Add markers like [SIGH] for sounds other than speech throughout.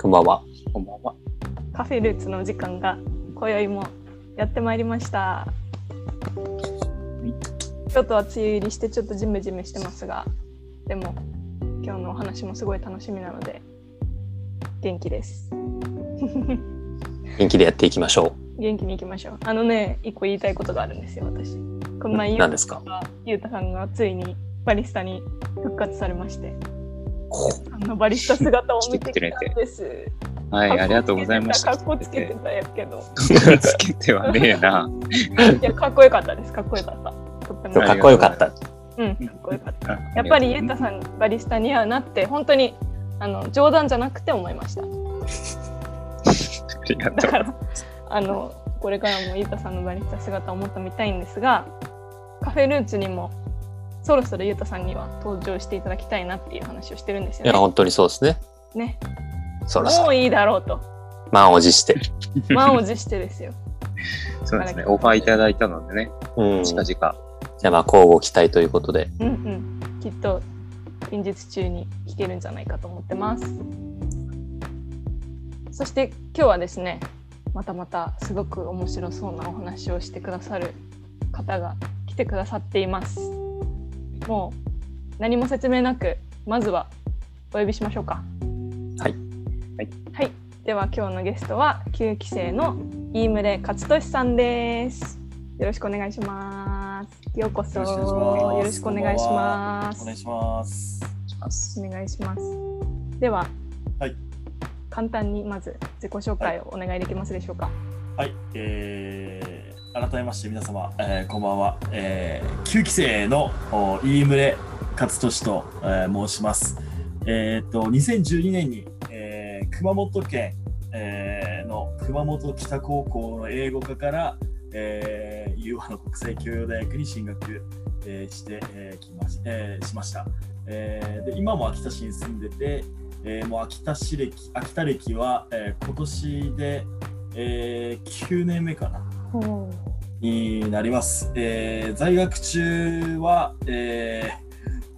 こんばんは。こんばんは。カフェルーツの時間が今宵もやってまいりました。ちょっとは梅雨入りしてちょっとジメジメしてますが、でも今日のお話もすごい楽しみなので元気です。[LAUGHS] 元気でやっていきましょ元気に行きましょう。あのね、一個言いたいことがあるんですよ、私。この前、何ですか？ゆうたさんがついにバリスタに復活されまして、う。あのバリスタ姿を見てきたんです。はい、ありがとうございました。かっこつけてたやけど。つけてはねえな。いや、かっこよかったです。かっこよかった。とってもかっこよかった。うん、かっこよかった。やっぱりゆうたさんバリスタ似合うなって本当にあの冗談じゃなくて思いました。ありがとう。だからあのこれからもゆうたさんのバリスタ姿をもっと見たいんですが、カフェルーツにもそろそろゆうたさんには登場していただきたいなっていう話をしてるんですいや、よ本当にそうですね。ね。ね、そろそろもういいだろうと満を持して。[LAUGHS] [LAUGHS] 満を持してですよ。そうですね。オファーいただいたのでね、うん。じ近々。ゃあまあ、交互期待ということで。うんうん。きっと近日中に聞けるんじゃないかと思ってます。そして今日はですね、またまたすごく面白そうなお話をしてくださる方が来てくださっています。もう何も説明なく、まずはお呼びしましょうか。はい。はい。はい。では今日のゲストは9期生の飯村勝利さんです。よろしくお願いします。ようこそ。よろしくお願いします。お願いします。ますお願いします。では、はい簡単にまず自己紹介をお願いできますでしょうか。はい、えー、改めまして皆様、えーこんばんは。えー、9期生の飯村勝利と、えー申します。えっ、と、2012年に、えー熊本県、えーの熊本北高校の英語科から、えー、の国際教養大学に進学、えーして、えーきましえーしました。えーで今も秋田市に住んでて、えーもう秋田市歴秋田歴は、えー今年で、えー9年目かなになります。えー在学中は、えー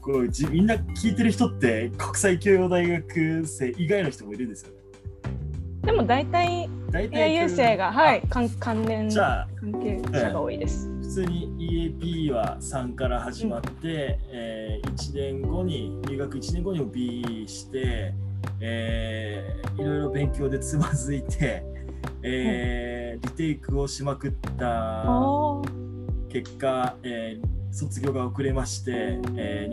こうじみんな聞いてる人って国際教養大学生以外の人もいるんですよね。でも大体大 AI 優勢が、はい、関関連じゃあ関係者が多いです。普通に EAP は3から始まって、え1年後に入学1年後にも B して、えーいろいろ勉強でつまずいて、えーリテイクをしまくった結果、えー卒業が遅れまして、えー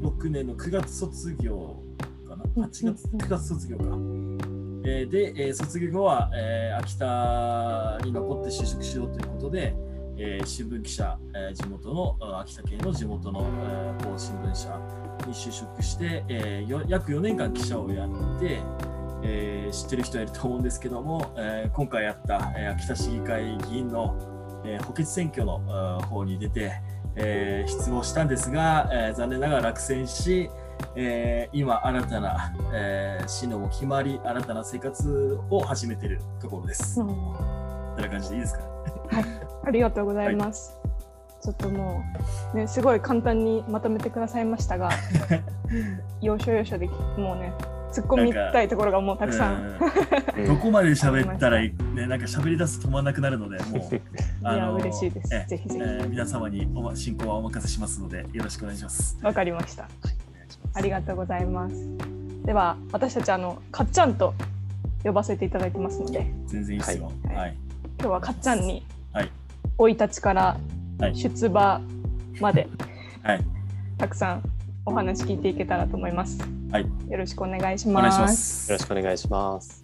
2016年の9月卒業かな？8月うんうんうん。9月卒業か、えーで、えー卒業後は、えー秋田に残って就職しようということで、えー新聞記者、えー地元のあ秋田県の地元の、えー某新聞社に就職して、えーよ約4年間記者をやって、えー知ってる人はいると思うんですけども、えー今回やった、えー秋田市議会議員の、えー補欠選挙の方に出て、えー失望したんですが、えー残念ながら落選し、えー今新たな、えー進路も決まり新たな生活を始めているところです。うんこんな感じでいいですか？ありがとうございます。ちょっともう、ね、すごい簡単にまとめてくださいましたが、[LAUGHS] 要所要所でもうね、突っ込みたいところがもうたくさん。うん [LAUGHS] どこまで喋ったらいい、ね、なんか喋り出すと止まらなくなるので、もう、[LAUGHS] いや、嬉しいです。えぜひぜえー皆様におま進行はお任せしますので、よろしくお願いします。ひ。わかりました。ありがとうございます。では、私たち、あの、かっちゃんと呼ばせていただいてますので、全然いいですよ。はいはい。今日はかっちゃんにはい生い立ちからはい出馬まではい。たくさんお話聞いていけたらと思います。はい。よろしくお願いしお願いします。ます。よろしくお願いします。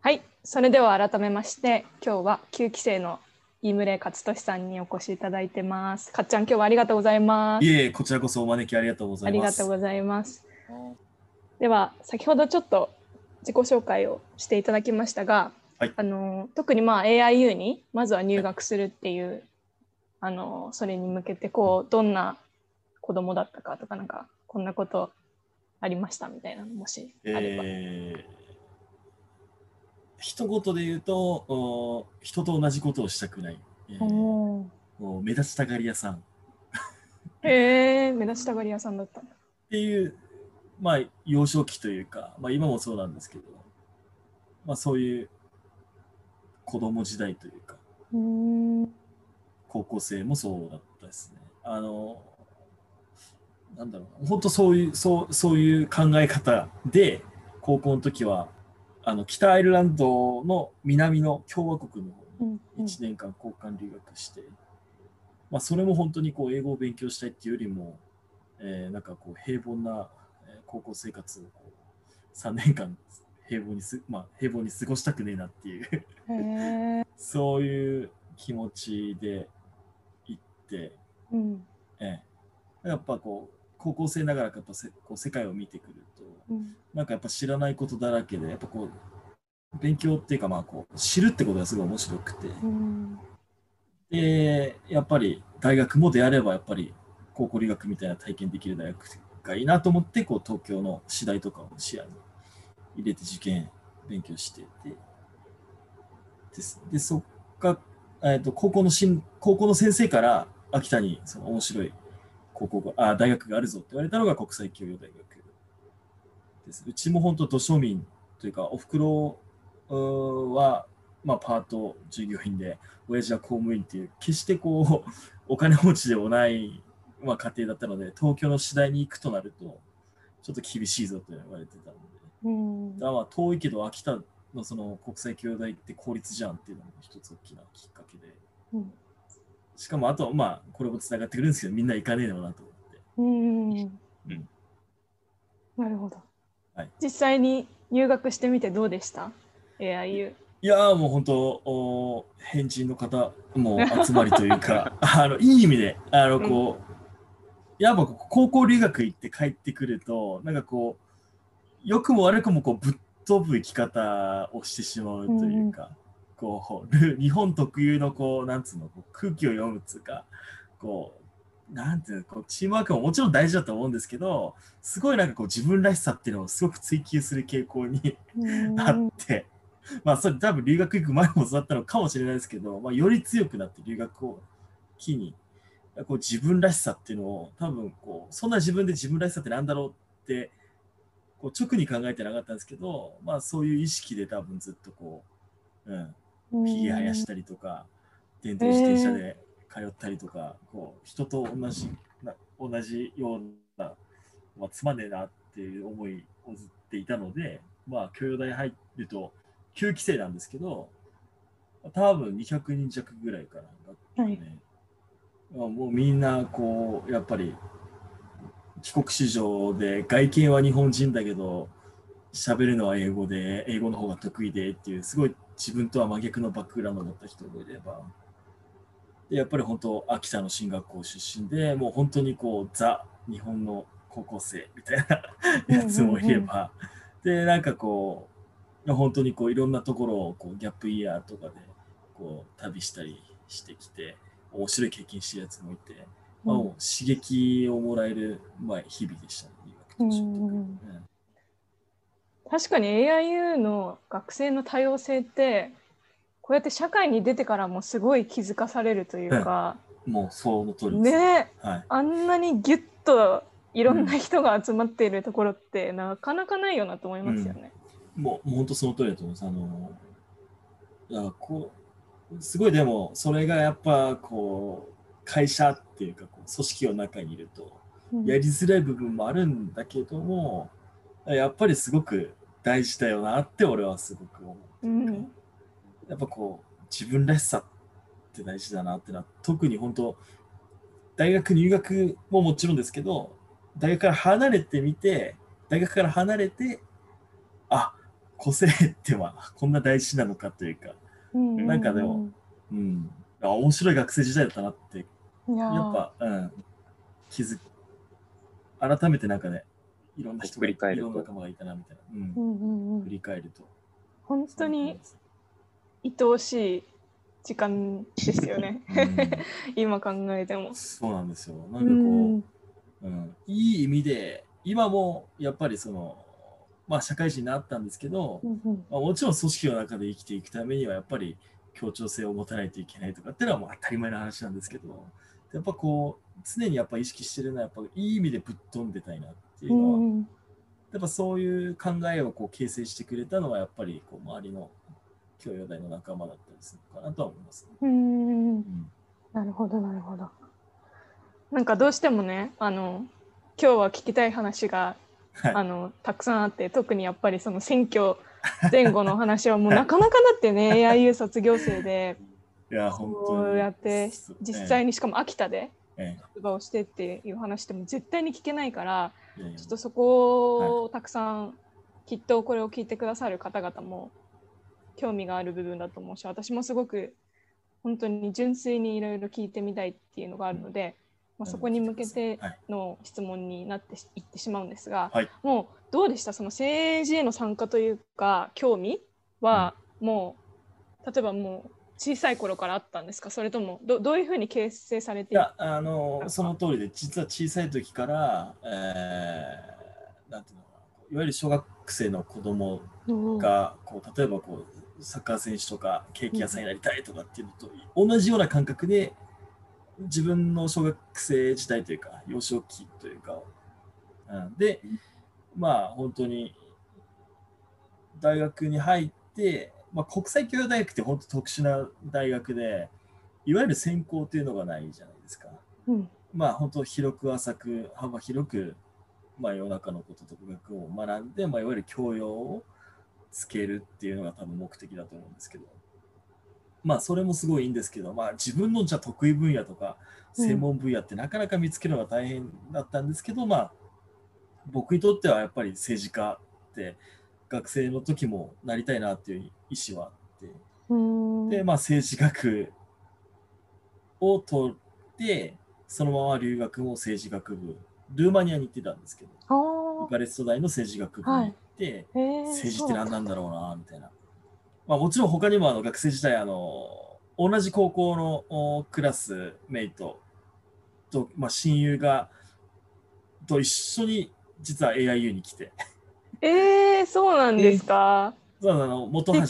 はい、それでは改めまして今日は9期生の飯村勝利さんにお越しいただいてます。かっちゃん今日はありがとうございます。いえこちらこそお招きありがとうござあいます。りがとうございます。では先ほどちょっと自己紹介をしていただきましたが、はい。あの特にまあ AIU にまずは入学するっていう、あのそれに向けてこうどんな子供だったかとかなんかこんなことありましたみたいなのもしあれば。えー一言で言うとお人と同じことをしたくない、えー。おー。もう目立ちたがり屋さん。へえ目立ちたがり屋さんだった。っていう、まあ、幼少期というか、まあ、今もそうなんですけど、まあ、そういう子供時代というか、高校生もそうだったですね。あの、なんだろうな、本当そういう、そう、そういう考え方で、高校の時は、あの、北アイルランドの南の共和国の方にうんうん。1年間交換留学して、まあ、それも本当にこう英語を勉強したいっていうよりも、えーなんかこう平凡なえー高校生活をこう3年間平凡にす、まあ、平凡に過ごしたくねえなっていう。[LAUGHS] そういう気持ちで行って、うん。ええ、やっぱこう高校生ながらやっぱせこう世界を見てくるとうん。なんかやっぱ知らないことだらけでやっぱこう勉強っていうかまあこう知るってことがすごい面白くて。うん。でやっぱり大学もであればやっぱり高校留学みたいな体験できる大学がいいなと思ってこう東京の次第とかを視野に入れて受験勉強してて。です。でそっか、えー、と高校のしん高校の先生から秋田にその面白い高校があ大学があるぞって言われたのが国際教養大学です。うちも本当土庶民というかおふくろは、まあ、パート従業員で親父は公務員っていう決してこう [LAUGHS] お金持ちでもない、まあ、家庭だったので東京の次第に行くとなるとちょっと厳しいぞと言われてたので。うん。だからまあ遠いけど秋田のその国際教養大って公立じゃんっていうのも一つ大きなきっかけで。うん。しかもあとはまあこれもつながってくるんですけどみんな行かねえだろうなと思って。うんうんなるほど、はい。実際に入学してみてどうでした？AIU いやーもう本当お変人の方も集まりというか [LAUGHS] あのいい意味であのこう、やっぱ高校留学行って帰ってくるとなんかこう良くも悪くもこうぶっ飛ぶ生き方をしてしまうというか、こうル日本特有のこうなんつうのこう空気を読むっつうかこうなんていうのこうチームワークももちろん大事だと思うんですけどすごいなんかこう自分らしさっていうのをすごく追求する傾向にあって、まあそれ多分留学行く前もそうだったのかもしれないですけど、まあ、より強くなって留学を機にこう自分らしさっていうのを多分こうそんな自分で自分らしさってなんだろうってこう直に考えてなかったんですけど、まあ、そういう意識で多分ずっとこう、うん、うん。ひげ生やしたりとか電動自転車で通ったりとか、こう人と同じな同じような、まあ、つまんねえなっていう思いをずっていたので、まあ、教養大入ると9期生なんですけど多分200人弱ぐらいかなね、まあもうみんなこうやっぱり帰国子女で外見は日本人だけど喋るのは英語で英語の方が得意でっていうすごい自分とは真逆のバックグラウンドを持った人もいれば。でやっぱり本当秋田の進学校出身でもう本当にこうザ日本の高校生みたいなやつもいれば、でなんかこう本当にこういろんなところをこうギャップイヤーとかでこう旅したりしてきて面白い経験してるやつもいて、まあ、刺激をもらえる、まあ、日々でしたね。確かに AIU の学生の多様性ってこうやって社会に出てからもすごい気づかされるというか、もうその通りです。ね。はい、あんなにギュッといろんな人が集まっているところってなかなかないよなと思いますよね。もうもう本当その通りだと思います。あのいやこうすごいでもそれがやっぱこう会社っていうかこう組織の中にいるとうん。やりづらい部分もあるんだけどもやっぱりすごく大事だよなって俺はすごく思う。うん。やっぱこう自分らしさって大事だなってな特に本当大学入学ももちろんですけど大学から離れてみて大学から離れてあ個性ってはこんな大事なのかというか、うん。なんかでもうん、あ面白い学生時代だったなっていやっぱ、うん、気づ改めてなんかねいろんな人が振り返ると。いろんな仲間がいたなみたいな、うん。うんうんうん。振り返ると。本当に愛おしい時間ですよね。うん。[LAUGHS] 今考えても。そうなんですよ。なんかこう、うん。うん、いい意味で今もやっぱりそのまあ社会人になったんですけど、うんうん。まあ、もちろん組織の中で生きていくためにはやっぱり協調性を持たないといけないとかっていうのはもう当たり前の話なんですけどやっぱこう常にやっぱ意識してるのはやっぱいい意味でぶっ飛んでたいなっていううのは、んやっぱそういう考えをこう形成してくれたのはやっぱりこう周りの教養大の仲間だったりするのかなとは思います、ね。うんうんなるほどなるほど。なんかどうしてもねあの今日は聞きたい話がはいあのたくさんあって特にやっぱりその選挙前後の話はもうなかなかだってね [LAUGHS] AIU 卒業生で。いや、本当に。そうやって実際にしかも秋田でえ出馬をしてっていう話でも絶対に聞けないからちょっとそこをたくさんきっとこれを聞いてくださる方々も興味がある部分だと思うし私もすごく本当に純粋にいろいろ聞いてみたいっていうのがあるので、まあ、そこに向けてはいの質問になっていってしまうんですが、はい。もうどうでした？その政治への参加というか興味はもう、例えばもう小さい頃からあったんですか？それともどどういうふうに形成されていや、あの、か。その通りで、実は小さい時から、えー、なんていうのいわゆる小学生の子供うんが、こう例えばこう、サッカー選手とかケーキ屋さんになりたいとかっていうのと、同じような感覚で、自分の小学生時代というか、幼少期というか、うん、で、まあ、本当に、大学に入って、まあ、国際教養大学って本当特殊な大学で、いわゆる専攻っていうのがないじゃないですか。うんまあ本当広く浅く幅広く、まあ、世の中のこととか学を学んで、まあ、いわゆる教養をつけるっていうのが多分目的だと思うんですけどまあそれもすごいいいんですけど、まあ、自分のじゃあ得意分野とかうん専門分野ってなかなか見つけるのが大変だったんですけど、まあ僕にとってはやっぱり政治家って学生の時もなりたいなっていう意思はあって。うんで、まあ、政治学を取って、そのまま留学も政治学部、ルーマニアに行ってたんですけど、あブカレスト大の政治学部に行って、ーへー政治って何なんだろうな、みたいな。まあ、もちろん他にもあの学生時代、あの、同じ高校のおクラスメイトと、まあ、親友が、と一緒に実は AIU に来て、えー、そうなんですか？そうあの。元橋。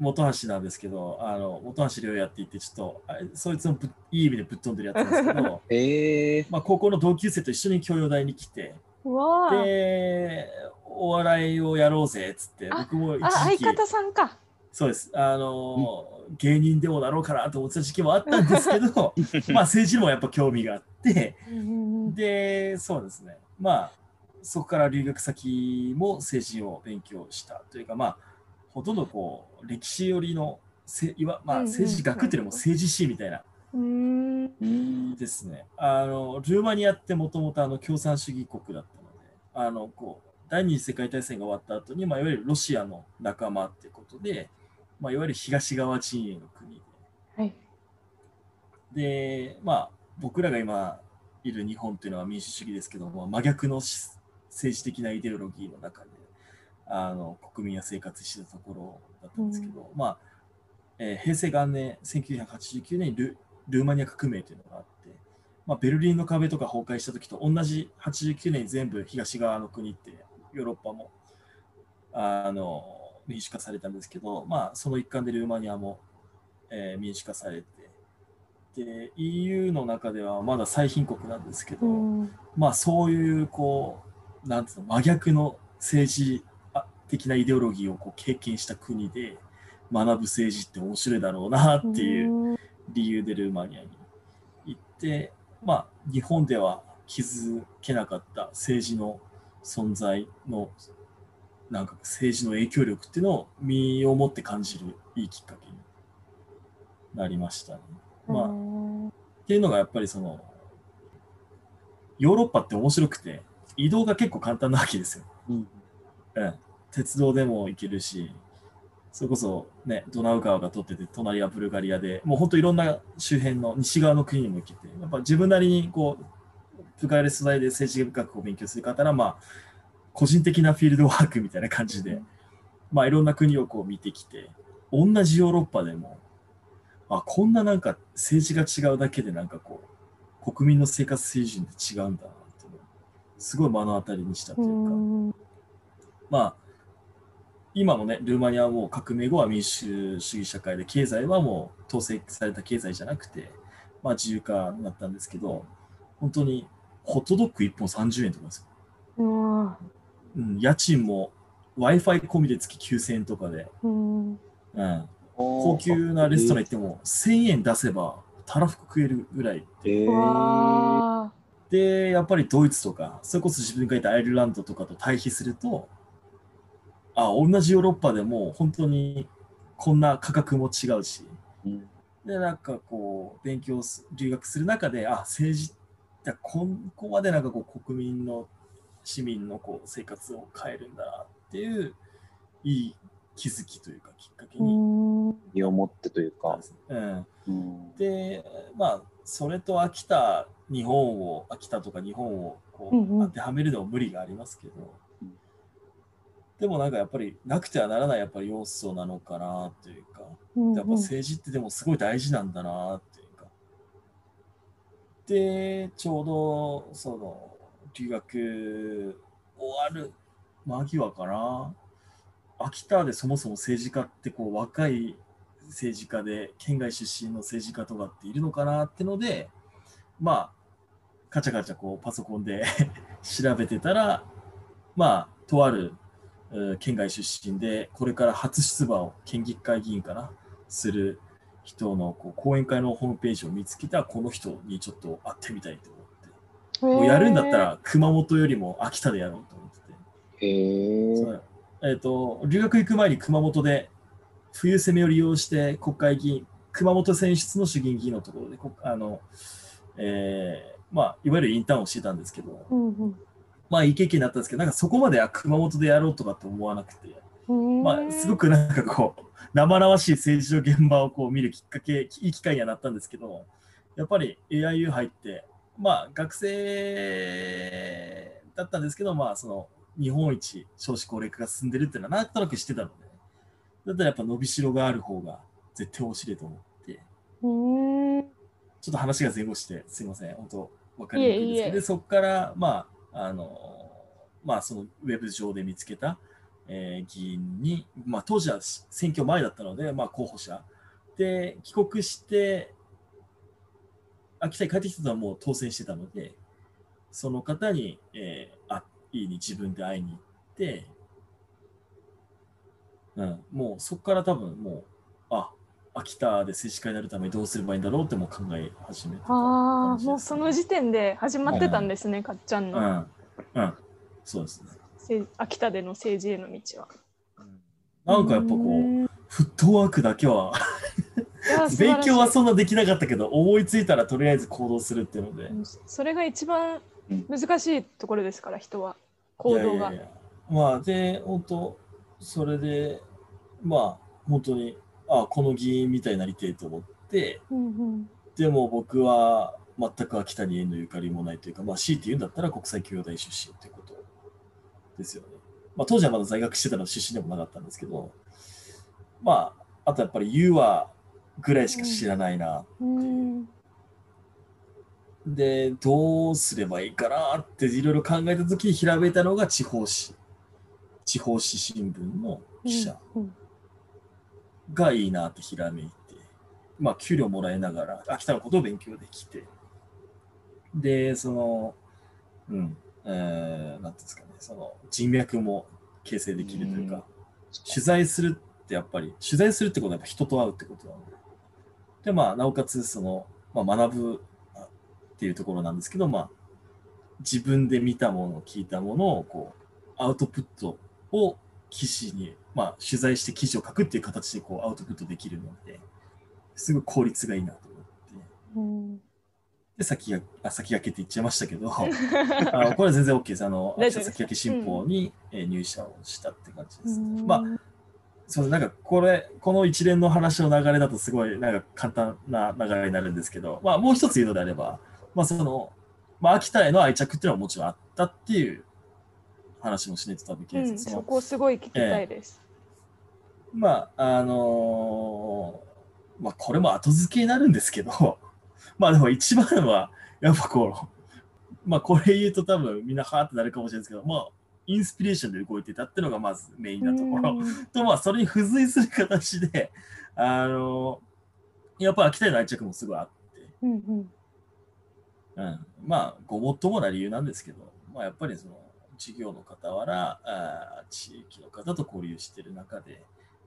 本橋なんですけど、あの本橋良也って言って、ちょっとあそいつもぶいい意味でぶっ飛んでるやつなんですけど、[LAUGHS] ええまあ高校の同級生と一緒に教養大に来て、わあ。で、お笑いをやろうぜっつって、あ僕も一あ、相時期、方さんか。そうです、あの、芸人でもなろうかなと思ってた時期もあったんですけど、[LAUGHS] まあ政治にもやっぱ興味があって、で、そうですね、まあ、そこから留学先も政治を勉強したというか、まあ、ほとんどこう、歴史寄りの、せいわまあ、政治学っていうのも政治史みたいな、うーん。ですね。あの、ルーマニアってもともとあの共産主義国だったので、あの、こう、第二次世界大戦が終わった後に、まあ、いわゆるロシアの仲間ってことで、まあ、いわゆる東側陣営の国で、はい。で、まあ、僕らが今いる日本というのは民主主義ですけども、真逆のし政治的なイデオロギーの中で、あの国民は生活してたところだったんですけど、まあ、えー平成元年、1989年にルルーマニア革命というのがあって、まあ、ベルリンの壁とか崩壊した時と同じ89年に全部東側の国ってヨーロッパもあの民主化されたんですけど、まあ、その一環でルーマニアも、えー民主化されて、で EU の中ではまだ最貧国なんですけど、うん。まあそういうこう、なんつうの、真逆の政治的なイデオロギーをこう経験した国で学ぶ政治って面白いだろうなっていううん。理由でルーマニアに行って、まあ日本では気づけなかった政治の存在の、なんか政治の影響力っていうのを身をもって感じるいいきっかけになりましたね。まあ、うんっていうのがやっぱりそのヨーロッパって面白くて移動が結構簡単なわけですよ。うん。うん、鉄道でも行けるしそれこそねドナウ川が通ってて隣はブルガリアでもう本当いろんな周辺の西側の国にも行けてやっぱ自分なりにこうブカレスト大で政治学を勉強する方はまあ個人的なフィールドワークみたいな感じで、まあいろんな国をこう見てきて同じヨーロッパでもあこんななんか政治が違うだけでなんかこう国民の生活水準って違うんだなすごい目の当たりにしたというか、うん。まあ今もねルーマニアはもう革命後は民主主義社会で経済はもう統制された経済じゃなくて、まあ、自由化になったんですけど本当にホットドッグ1本30円とかですよ。うん、家賃も Wi-Fi 込みで月9000円とかで、うん。うん、高級なレストラン行っても1000円出せばたらふく食えるぐらいえー、うわでやっぱりドイツとかそれこそ自分がいたアイルランドとかと対比するとあ同じヨーロッパでも本当にこんな価格も違うしうん。でなんかこう勉強す留学する中であ政治ってここまでなんかこう国民の市民のこう生活を変えるんだなっていういい気づきというかきっかけうにん身をもってというか。うん。うん。で、まあ、それと秋田、日本を、秋田とか日本をこう、うんうん。当てはめるのは無理がありますけど。うん、でもなんかやっぱりなくてはならないやっぱり要素なのかなというか、うんやっぱ政治ってでもすごい大事なんだなっていうか。で、ちょうどその留学終わる間際かな。秋田でそもそも政治家ってこう若い政治家で県外出身の政治家とかっているのかなってので、まあ、カチャカチャこうパソコンで [LAUGHS] 調べてたら、まあ、とあるえー県外出身で、これから初出馬を県議会議員かな、する人のこう講演会のホームページを見つけたこの人にちょっと会ってみたいと思って、もうやるんだったら熊本よりも秋田でやろうと思ってて。へえそう。えっ、と、留学行く前に熊本で冬攻めを利用して国会議員、熊本選出の衆議院議員のところで、こあの、えーまあ、いわゆるインターンをしてたんですけど、うんうん。まあ、いい経験になったんですけど、なんかそこまでは熊本でやろうとかって思わなくて、うんまあ、すごくなんかこう、生々しい政治の現場をこう見るきっかけ、いい機会にはなったんですけど、やっぱり AIU 入って、まあ、学生だったんですけど、まあ、その、日本一少子高齢化が進んでるっていうのはなんとなく知ってたので、だったらやっぱ伸びしろがある方が絶対面白いと思って、うんちょっと話が前後して、すいません、本当、わかりにくいですけど、でそこから、まあ、あの、まあ、そのウェブ上で見つけた、えー議員に、まあ、当時は選挙前だったので、まあ、候補者。で、帰国して、秋田に帰ってきたのはもう当選してたので、その方に、えー、あいいに自分で会いに行って、うん、もうそこから多分もう、あ秋田で政治家になるためにどうすればいいんだろうってもう考え始めてたああもうその時点で始まってたんですね、かっちゃんの、うん、うん、そうですね。せ秋田での政治への道は。なんかやっぱこう、んフットワークだけは、[LAUGHS] 勉強はそんなできなかったけど、思いついたらとりあえず行動するっていうので。それが一番難しいところですから人は。行動が。まあ、で、本当、それで、まあ、本当に、あこの議員みたいになりてえと思って、うんうんでも僕は全く秋田に縁のゆかりもないというか、まあ、強いて言うんだったら国際教養大出身ってことですよね。まあ、当時はまだ在学してたの出身でもなかったんですけど、まあ、あとやっぱり U はぐらいしか知らないな。うんで、どうすればいいかなっていろいろ考えたときにひらめいたのが地方紙。地方紙新聞の記者うんがいいなってひらめいて、まあ、給料もらいながら秋田のことを勉強できて、で、その、うん、えー、なんていうんですかね、その人脈も形成できるというか、取材するってやっぱり、取材するってことはやっぱ人と会うってことなので、で、まあ、なおかつ、その、まあ、学ぶっていうところなんですけど、まあ、自分で見たもの、聞いたものを、こう、アウトプットを記事に、まあ、取材して記事を書くっていう形で、こう、アウトプットできるので、すごい効率がいいなと思って、うんで、先があ先駆けって言っちゃいましたけど、[LAUGHS] あのこれは全然 OK です。あの、先駆け新報に、えー入社をしたって感じです。うんまあ、そうなんかこれ、この一連の話の流れだとすごいなんか簡単な流れになるんですけど、まあもう一つ言うのであれば、まあその、まあ秋田への愛着っていうのはもちろんあったっていう話もしないと多分。うん、そこすごい聞きたいです。まあ、あのーまあこれも後付けになるんですけど、[LAUGHS] まあでも一番は、やっぱこう、まあこれ言うと多分みんなはーってなるかもしれないですけど、まあインスピレーションで動いてたっていうのがまずメインなところ。うん。と、まあ、それに付随する形で、あの、やっぱ秋田への愛着もすごいあって、うんうん。うん、まあ、ごもっともな理由なんですけど、まあ、やっぱりその授業の傍らあー地域の方と交流している中で、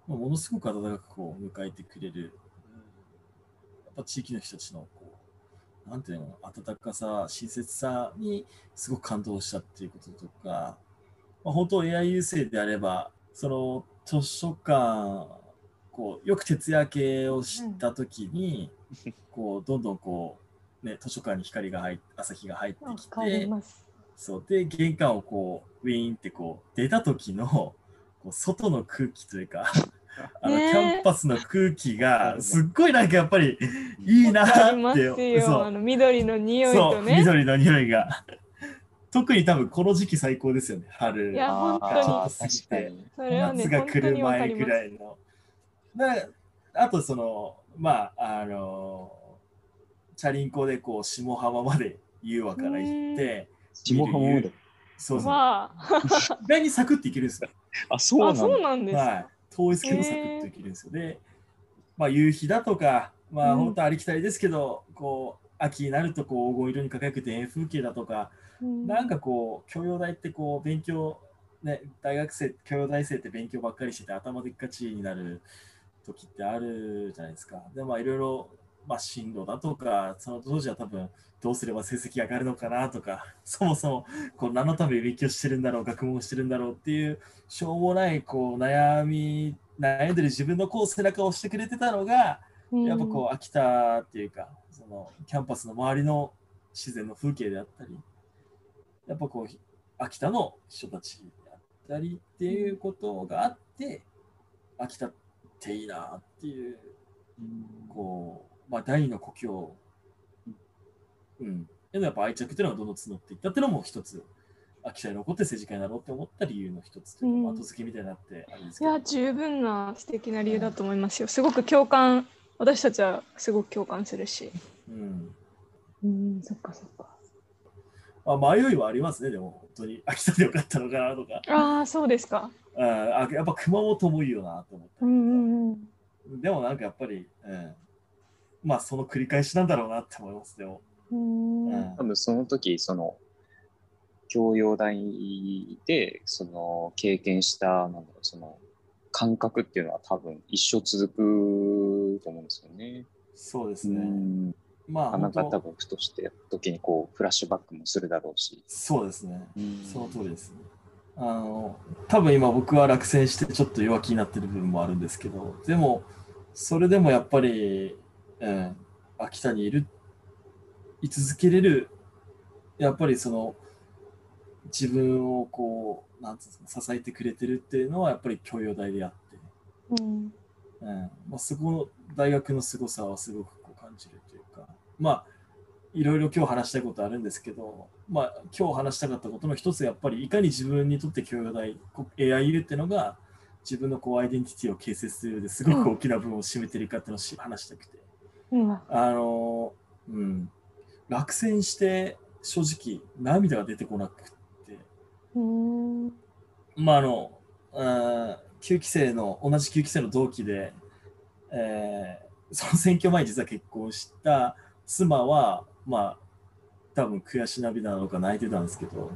まあ、ものすごく温かくこう迎えてくれる、うんやっぱ地域の人たちのこう、なんていうの、温かさ、親切さにすごく感動したっていうこととか、まあ、本当 AI 優勢であれば、その図書館、こうよく徹夜明けをしたときに、こうどんどんこう、ね、図書館に光が入っ朝日が入ってきて。そうで玄関をこうウィーンってこう出た時のこう外の空気というか [LAUGHS] あの、キャンパスの空気がすっごいなんかやっぱり [LAUGHS] いいなってよ。そうあの緑の匂いそうとね。緑の匂いが [LAUGHS] 特に多分この時期最高ですよね春いや本当にがちょっと過ぎてね、夏が来る前ぐ。らいの。なあとそのまああのチャリンコでこう下浜まで優和から行って下浜まで？そうそう意外にサクッていけるんですよ。あ、そうなあ、んだ。そうなんですか。はい。遠いですけどサクッといけるんですよ。で、まあ夕日だとか、まあうん本当ありきたりですけど、こう秋になるとこう黄金色に輝く田園風景だとか、うんなんかこう教養大ってこう勉強ね大学生教養大生って勉強ばっかりしてて頭でっかちになる時ってあるじゃないですか。でまあいろいろまあ進路だとかその当時は多分どうすれば成績上がるのかなとか [LAUGHS] そもそもこう何のために勉強してるんだろう学問してるんだろうっていうしょうもないこう悩み悩んでる自分のこう背中を押してくれてたのがやっぱこう秋田っていうかそのキャンパスの周りの自然の風景であったりやっぱこう秋田の人たちであったりっていうことがあって秋田っていいなっていうこうまあ第二の故郷うんでもやっぱ愛着っていうのがどんどん募っていったっていうのも一つ秋田に残って政治家になろうって思った理由の一つというか、後付けみたいになってあるんですけどいや、十分な素敵な理由だと思いますよ。すごく共感、私たちはすごく共感するし。うんうん、そっかそっか。まあ、迷いはありますね、でも、本当に秋田でよかったのかなとか。ああ、そうですか。ああやっぱ熊本もいいよなと思ったうんうんうん。でもなんかやっぱり、うん、まあその繰り返しなんだろうなって思います、でも。ううんん多分その時、その、教養大で、その、経験した、なんだろう、その、感覚っていうのは多分一生続くと思うんですよね。うそうですね。ん。まああなんか本当、多分ふとして時にこう、フラッシュバックもするだろうし。そうですね。うんその通りですね。あの、多分今僕は落選してちょっと弱気になってる部分もあるんですけど、でも、それでもやっぱり、うん、秋田にいる、居続けれる、やっぱりその、自分をこう、なんつうんですか、支えてくれてるっていうのはやっぱり教養大であって、うん。うん。まあ、そこの大学の凄さはすごくこう感じるというか、まあ、いろいろ今日話したいことあるんですけど、まあ、今日話したかったことの一つやっぱりいかに自分にとって教養大、こ AIU っていうのが自分のこうアイデンティティを形成する上ですごく大きな部分を占めてるかっていうのをし話したくて、うん。あの、うん、落選して正直涙が出てこなくて、うん。まああの、あー9期生の、同じ9期生の同期で、えーその選挙前に実は結婚した妻は、まあ、多分悔し涙なのか泣いてたんですけど、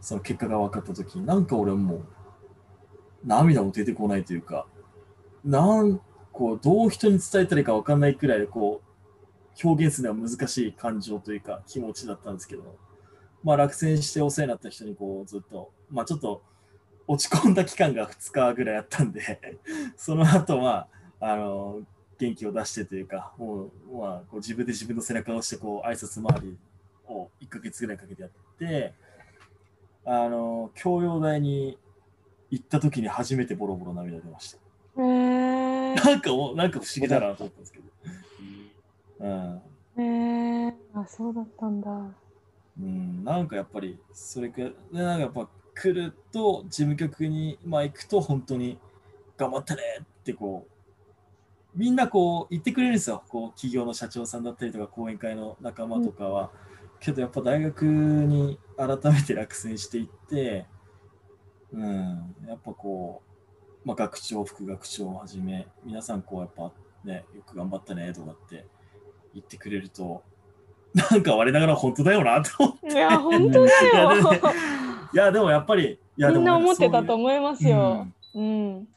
その結果が分かった時に、なんか俺もう、涙も出てこないというか、なんこうどう人に伝えたらいいか分かんないくらい、こう、表現するのは難しい感情というか気持ちだったんですけど、まあ落選してお世話になった人にこうずっと、まあちょっと落ち込んだ期間が2日ぐらいあったんで、[LAUGHS] その後は、あの、元気を出してというか、もう、まあ、こう自分で自分の背中を押して、こう、挨拶回りを1ヶ月ぐらいかけてやって、あの、教養大に行った時に初めてボロボロ涙出ました。えーなんかもう、なんか不思議だなと思ったんですけど。うん。えー、あ、そうだったんだ。うん、なんかやっぱりそれくらいでなんかやっぱ来ると事務局に、まあ、行くと本当に頑張ってねってこうみんなこう言ってくれるんですよこう企業の社長さんだったりとか講演会の仲間とかは、けどやっぱ大学に改めて落選していってうんやっぱこう、まあ、学長副学長をはじめ皆さんこうやっぱねよく頑張ったねとかって言ってくれるとなんか我ながら本当だよなと思って。いや本当だよ。いや、でもやっぱり、いやみんな思ってたと思思いますよ。うん、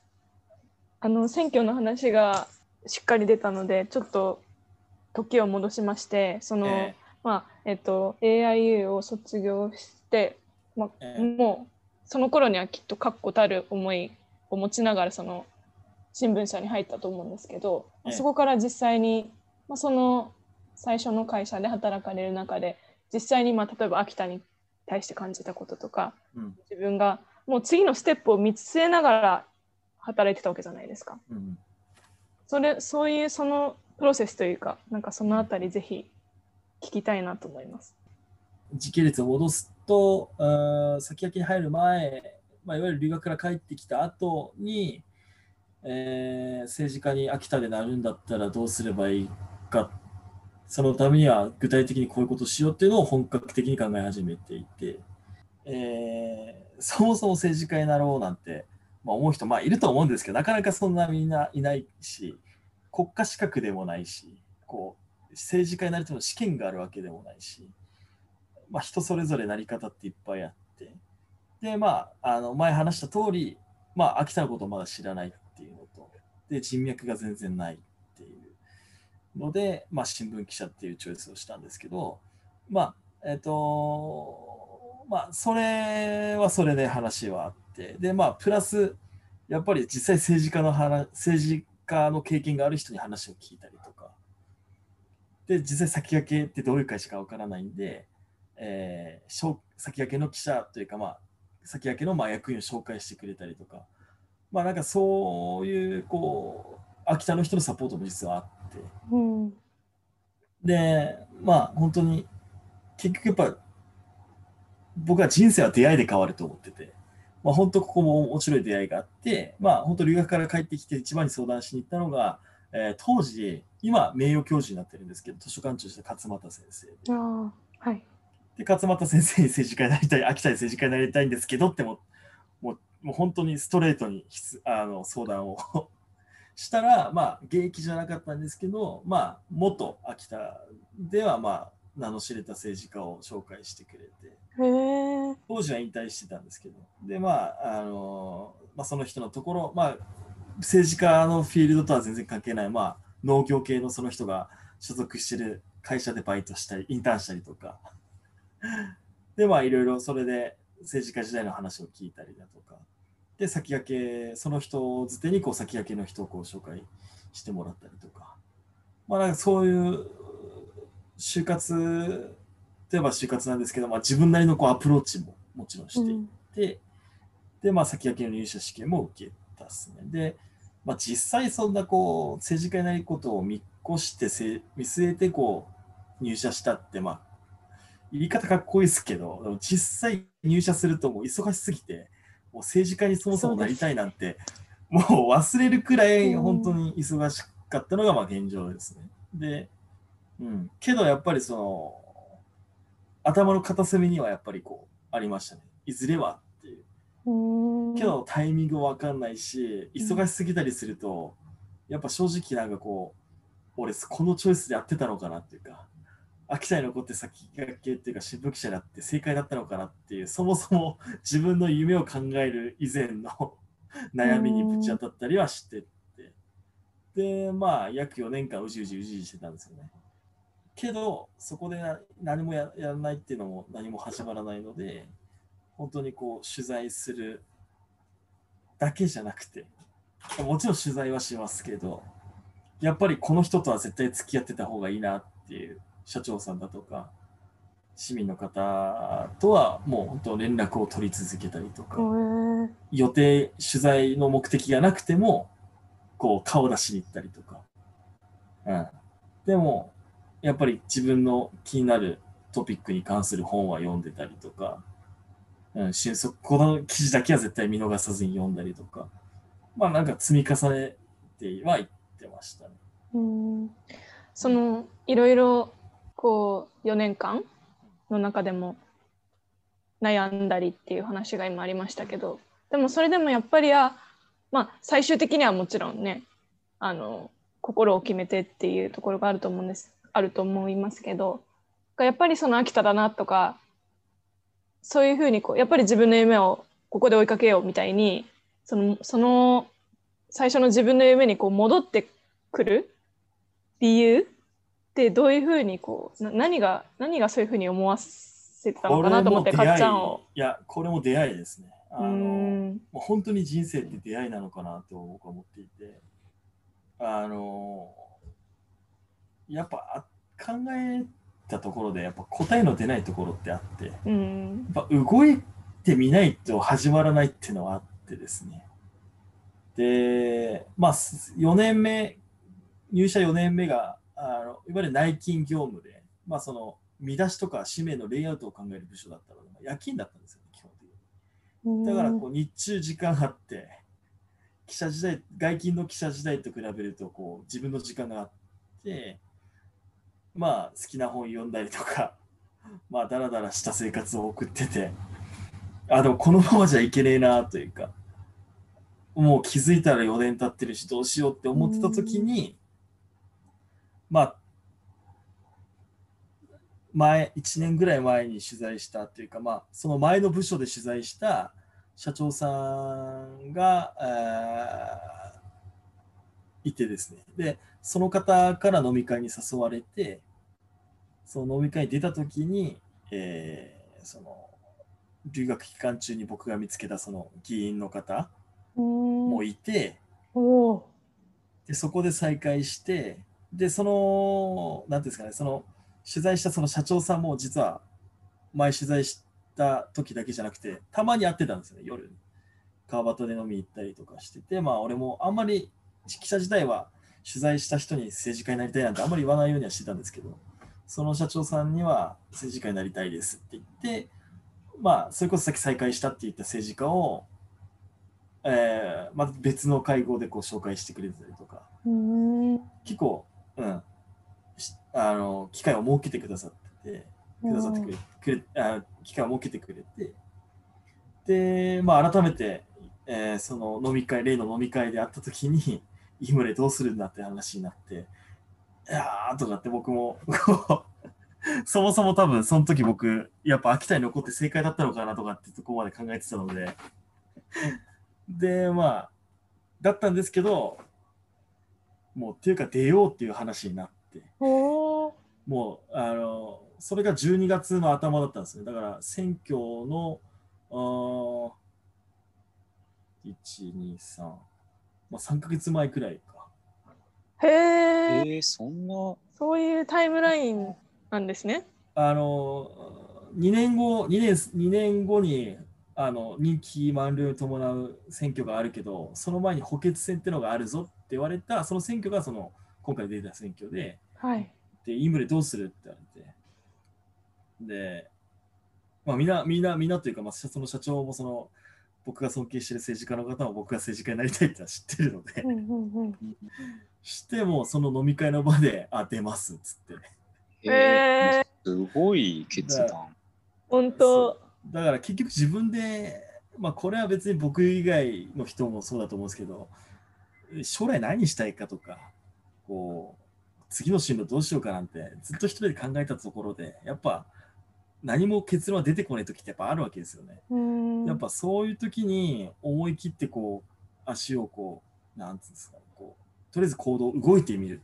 あの選挙の話がしっかり出たのでちょっと時を戻しましてその、えまあえっと AIU を卒業して、まあええ。もうその頃にはきっと確固たる思いを持ちながらその新聞社に入ったと思うんですけど、ええそこから実際に、まあ、その最初の会社で働かれる中で実際に、まあ、例えば秋田に対して感じたこととかうん自分がもう次のステップを見据えながら働いてたわけじゃないですか。うんそれそういうそのプロセスというかなんかそのあたりぜひ聞きたいなと思います。時系列を戻すと、先焼きに入る前、まあ、いわゆる留学から帰ってきた後に、えー政治家に秋田でなるんだったらどうすればいいか、そのためには具体的にこういうことをしようっていうのを本格的に考え始めていて、えーそもそも政治家になろうなんて、まあ、思う人、まあ、いると思うんですけど、なかなかそんなみんないないし、国家資格でもないし、こう政治家になるための試験があるわけでもないし、まあ、人それぞれなり方っていっぱいあって、で、まあ、あの前話した通り、まあ、秋田のことをまだ知らないっていうのと、で、人脈が全然ないっていうので、まあ、新聞記者っていうチョイスをしたんですけど、まあ、えっ、と、まあ、それはそれで話はあって、で、まあ、プラス、やっぱり実際政治家の話、政治家の経験がある人に話を聞いたりとか、で、実際先駆けってどういう会社かわからないんで、えー先駆けの記者というか、まあ、先駆けのまあ役員を紹介してくれたりとか、まあなんかそういう、こう、秋田の人のサポートも実はあって、うんで、まあ本当に、結局やっぱ、僕は人生は出会いで変わると思ってて、まあ本当ここも面白い出会いがあって、まあ本当留学から帰ってきて一番に相談しに行ったのが、えー当時、今名誉教授になってるんですけど、図書館長して勝俣先生で。あはい。で、勝俣先生に政治家になりたい、秋田に政治家になりたいんですけどっても、もうもう本当にストレートに質あの相談を [LAUGHS] したら、まあ、現役じゃなかったんですけど、まあ、元秋田では、まあ、名の知れた政治家を紹介してくれて、当時は引退してたんですけど、で、まあ、あのまあ、その人のところ、まあ、政治家のフィールドとは全然関係ない、まあ、農業系のその人が所属してる会社でバイトしたり、インターンしたりとか、で、まあ、いろいろそれで政治家時代の話を聞いたりだとか、で、先駆け、その人づてにこう先駆けの人をこう紹介してもらったりとか、まあ、なんかそういう就活といえば就活なんですけど、まあ、自分なりのこうアプローチももちろんしていって、で、まあ、先駆けの入社試験も受けたっすね。で、まあ、実際そんなこう政治家になることを見越してせ見据えてこう入社したって、まあ、言い方かっこいいですけど、でも実際入社するともう忙しすぎて、もう政治家にそもそもなりたいなんて、もう忘れるくらいうん本当に忙しかったのがまあ現状ですね。で、うん、けどやっぱりその、頭の片隅にはやっぱりこう、ありましたね。いずれはっていう。うんけどタイミングわかんないし、忙しすぎたりすると、やっぱ正直なんかこう、俺このチョイスでやってたのかなっていうか、秋田に残って先駆けっていうか新聞記者だって正解だったのかなっていう、そもそも自分の夢を考える以前の [LAUGHS] 悩みにぶち当たったりはしてって。で、まあ約4年間うじうじうじうじしてたんですよね。けど、そこで何もややらないっていうのも何も始まらないので、本当にこう取材するだけじゃなくて、もちろん取材はしますけど、やっぱりこの人とは絶対付き合ってた方がいいなっていう社長さんだとか、市民の方とはもう本当連絡を取り続けたりとか、へ予定、取材の目的がなくても、こう顔出しに行ったりとか。うん。でも、やっぱり自分の気になるトピックに関する本は読んでたりとか、うん、瞬足、この記事だけは絶対見逃さずに読んだりとか、まあなんか積み重ねてはいってましたね。ーうんそのいろいろこう4年間の中でも悩んだりっていう話が今ありましたけどでもそれでもやっぱりはまあ最終的にはもちろんねあの心を決めてっていうところがあると思うんですあると思いますけどやっぱりその秋田だなとかそういうふうにこうやっぱり自分の夢をここで追いかけようみたいにそのその最初の自分の夢にこう戻ってくる理由ってどういうふうにこうな何が何がそういうふうに思わせたのかなと思ってかっちゃんを。いや、これも出会いですね。あうのんもう本当に人生って出会いなのかなと僕は思っていて、あの、やっぱあ考えたところで、やっぱ答えの出ないところってあって、やうんっぱ動いてみないと始まらないっていうのはあってですね。で、まあ、4年目、入社4年目が、あのいわゆる内勤業務で、まあ、その見出しとか使命のレイアウトを考える部署だったので、まあ夜勤だったんですよね、基本的に。だからこう日中時間あって、記者時代、外勤の記者時代と比べるとこう自分の時間があって、まあ好きな本読んだりとか、[LAUGHS] まあだらだらした生活を送ってて、あ、でもこのままじゃいけねえなというか、もう気づいたら4年経ってるしどうしようって思ってた時に、まあ前、1年ぐらい前に取材したっていうか、まあ、その前の部署で取材した社長さんが、えーいてですね。で、その方から飲み会に誘われて、その飲み会に出たときに、えーその、留学期間中に僕が見つけたその議員の方もいて、で、そこで再会して、で、その、なんていうんですかね、その、取材したその社長さんも実は、前取材した時だけじゃなくて、たまに会ってたんですよね、夜に。川端で飲み行ったりとかしてて、まあ、俺もあんまり、記者時代は取材した人に政治家になりたいなんてあんまり言わないようにはしてたんですけど、その社長さんには政治家になりたいですって言って、まあ、それこそさっき再会したって言った政治家を、えーまあ、別の会合でこう紹介してくれてたりとか、うん結構、うん、しあの機会を設けてくださってて、くださってくれくれあ機会を設けてくれて、で、まあ、改めて、えーその飲み会、例の飲み会で会ったときに、イムレどうするんだって話になって、いやーとかって僕も、そもそも多分その時僕、やっぱ秋田に残って正解だったのかなとかってとこまで考えてたので、で、まあ、だったんですけど、もうっていうか出ようっていう話になって、もう、あの、それが12月の頭だったんですね。だから選挙の、あー1、2、3、まあ、3ヶ月前くらいか。へええー、そんな、そういうタイムラインなんですね。あの、2年後、2年、2年後に、あの、任期満了に伴う選挙があるけど、その前に補欠選ってのがあるぞって言われた、その選挙がその、今回出た選挙で、はい。で、インフレどうするって言われて、で、まあみんな、みんな、みんなというか、まあ、その社長もその、僕が尊敬してる政治家の方も僕が政治家になりたいって知ってるのでう、んうんうん。してもその飲み会の場で、あ、出ますっつって。へーすごい決断。本当。だから結局自分で、まあこれは別に僕以外の人もそうだと思うんですけど、将来何したいかとか、こう、次の進路どうしようかなんてずっと一人で考えたところで、やっぱ何も結論は出てこない時ってやっぱあるわけですよね。うん。やっぱそういう時に思い切ってこう足をこうなんつうんですかこうとりあえず行動動いてみる。